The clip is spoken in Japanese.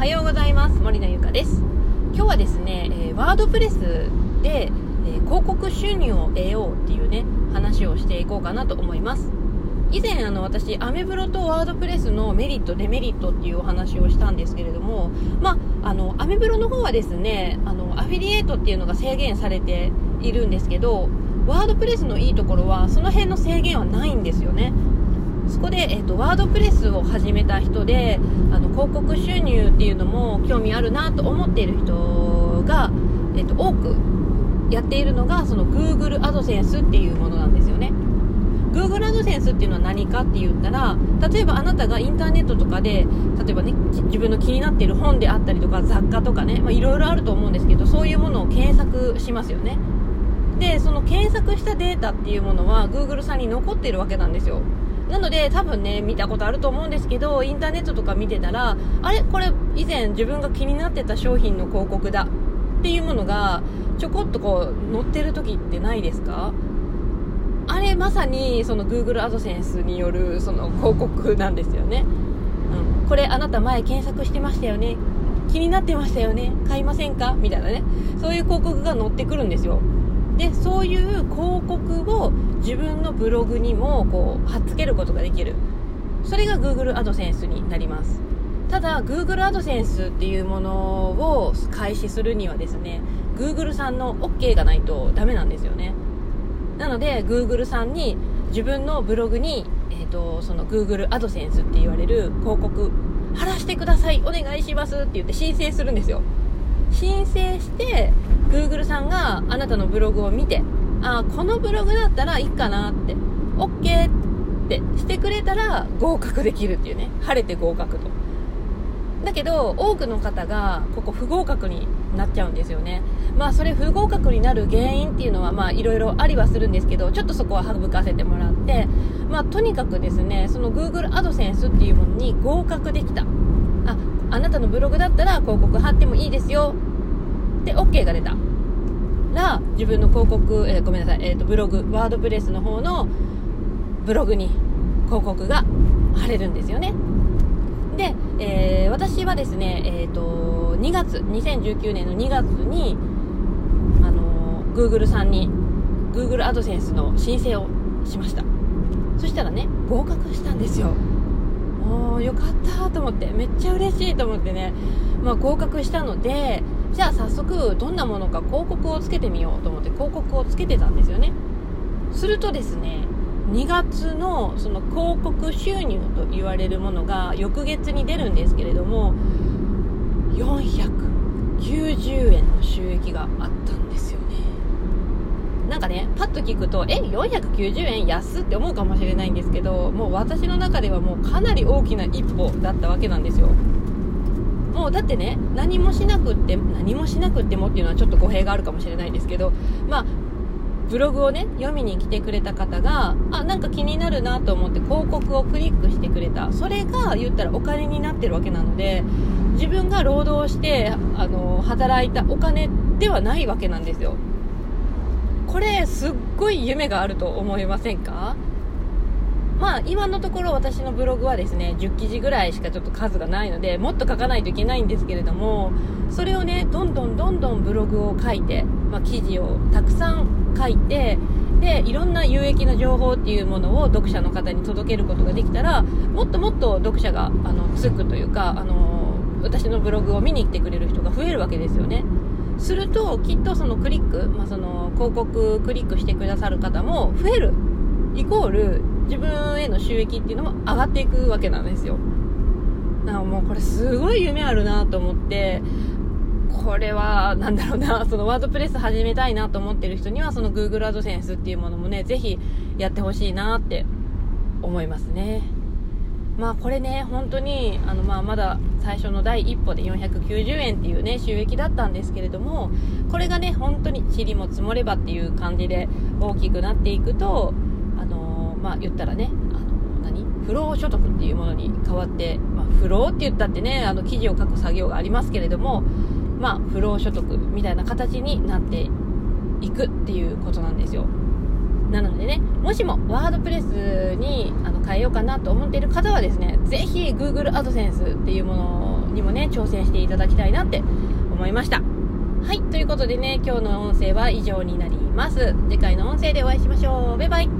はようございます。森野ゆかです。今日はですね、えー、ワードプレスで、え、広告収入を得ようっていうね話をしていこうかなと思います。以前あの私アメブロとワードプレスのメリットデメリットっていうお話をしたんですけれどもまああのアメブロの方はですねあのアフィリエイトっていうのが制限されているんですけどワードプレスのいいところはその辺の制限はないんですよね。そこで、えーと、ワードプレスを始めた人であの広告収入っていうのも興味あるなと思っている人が、えーと、多くやっているのがその Google アドセンスっていうものなんですよね。Google アドセンスっていうのは何かって言ったら例えばあなたがインターネットとかで例えばね自分の気になっている本であったりとか雑貨とかねいろいろあると思うんですけどそういうものを検索しますよね。でその検索したデータっていうものは Google さんに残ってるわけなんですよ。なので多分ね見たことあると思うんですけどインターネットとか見てたらあれ？これ以前自分が気になってた商品の広告だ。っていうものがちょこっとこう載ってる時ってないですか？あれまさにその Google アドセンスによるその広告なんですよね、うん、これあなた前検索してましたよね。気になってましたよね。買いませんか？みたいなね。そういう広告が載ってくるんですよ。でそういう広告を自分のブログにもこう貼っつけることができる。それが Google アドセンスになります。ただ Google アドセンスっていうものを開始するにはですね Google さんの OK がないとダメなんですよね。なので Google さんに自分のブログに、えーと、その Google アドセンスって言われる広告貼らせてくださいお願いしますって言って申請するんですよ。申請して Google さんがあなたのブログを見て、あこのブログだったらいいかなって、OK ってしてくれたら合格できるっていうね、晴れて合格と。だけど、多くの方がここ不合格になっちゃうんですよね。まあそれ不合格になる原因っていうのはまあいろいろありはするんですけど、ちょっとそこは省かせてもらって、まあとにかくですね、その Google AdSense っていうものに合格できた。あ、なたのブログだったら広告貼ってもいいですよ。で OK が出た。ら自分の広告、えー、ごめんなさい、えーと、ブログワードプレスの方のブログに広告が貼れるんですよね。で、えー、私はですね、えーと、2月2019年の2月にあのー、Google さんに Google アドセンスの申請をしました。そしたらね合格したんですよ。おーよかったと思ってめっちゃ嬉しいと思ってね、まあ、合格したのでじゃあ早速どんなものか広告をつけてみようと思って広告をつけてたんですよね。するとですね2月のその広告収入と言われるものが翌月に出るんですけれども490円の収益があったんですよね。なんかねパッと聞くとえ490円安って思うかもしれないんですけどもう私の中ではもうかなり大きな一歩だったわけなんですよ。もうだってね何もしなくって何もしなくってもっていうのはちょっと語弊があるかもしれないですけどまあブログをね読みに来てくれた方があなんか気になるなと思って広告をクリックしてくれた。それが言ったらお金になってるわけなので自分が労働してあの働いたお金ではないわけなんですよ。これすっごい夢があると思いませんか？まあ今のところ私のブログはですね10記事ぐらいしかちょっと数がないのでもっと書かないといけないんですけれどもそれをねどんどんどんどんブログを書いて、まあ、記事をたくさん書いてでいろんな有益な情報っていうものを読者の方に届けることができたらもっともっと読者があのつくというかあの私のブログを見に来てくれる人が増えるわけですよね。するときっとそのクリック、まあ、その広告クリックしてくださる方も増えるイコール自分への収益っていうのも上がっていくわけなんですよだからもうこれすごい夢あるなと思ってこれは、なんだろうな、そのワードプレス始めたいなと思ってる人には、その Google AdSense っていうものもね、ぜひやってほしいなって思いますね。まあこれね、本当に、あのまあまだ最初の第一歩で490円っていうね、収益だったんですけれども、これがね、本当に塵も積もればっていう感じで大きくなっていくと、あのまあ言ったらね、あの、何？不労所得っていうものに変わって、まあ、不労って言ったってね、あの、記事を書く作業がありますけれども、まあ、不労所得みたいな形になっていくっていうことなんですよ。なのでねもしもワードプレスにあの変えようかなと思っている方はですねぜひ Google AdSense っていうものにもね挑戦していただきたいなって思いました。はいということでね今日の音声は以上になります。次回の音声でお会いしましょう。バイバイ。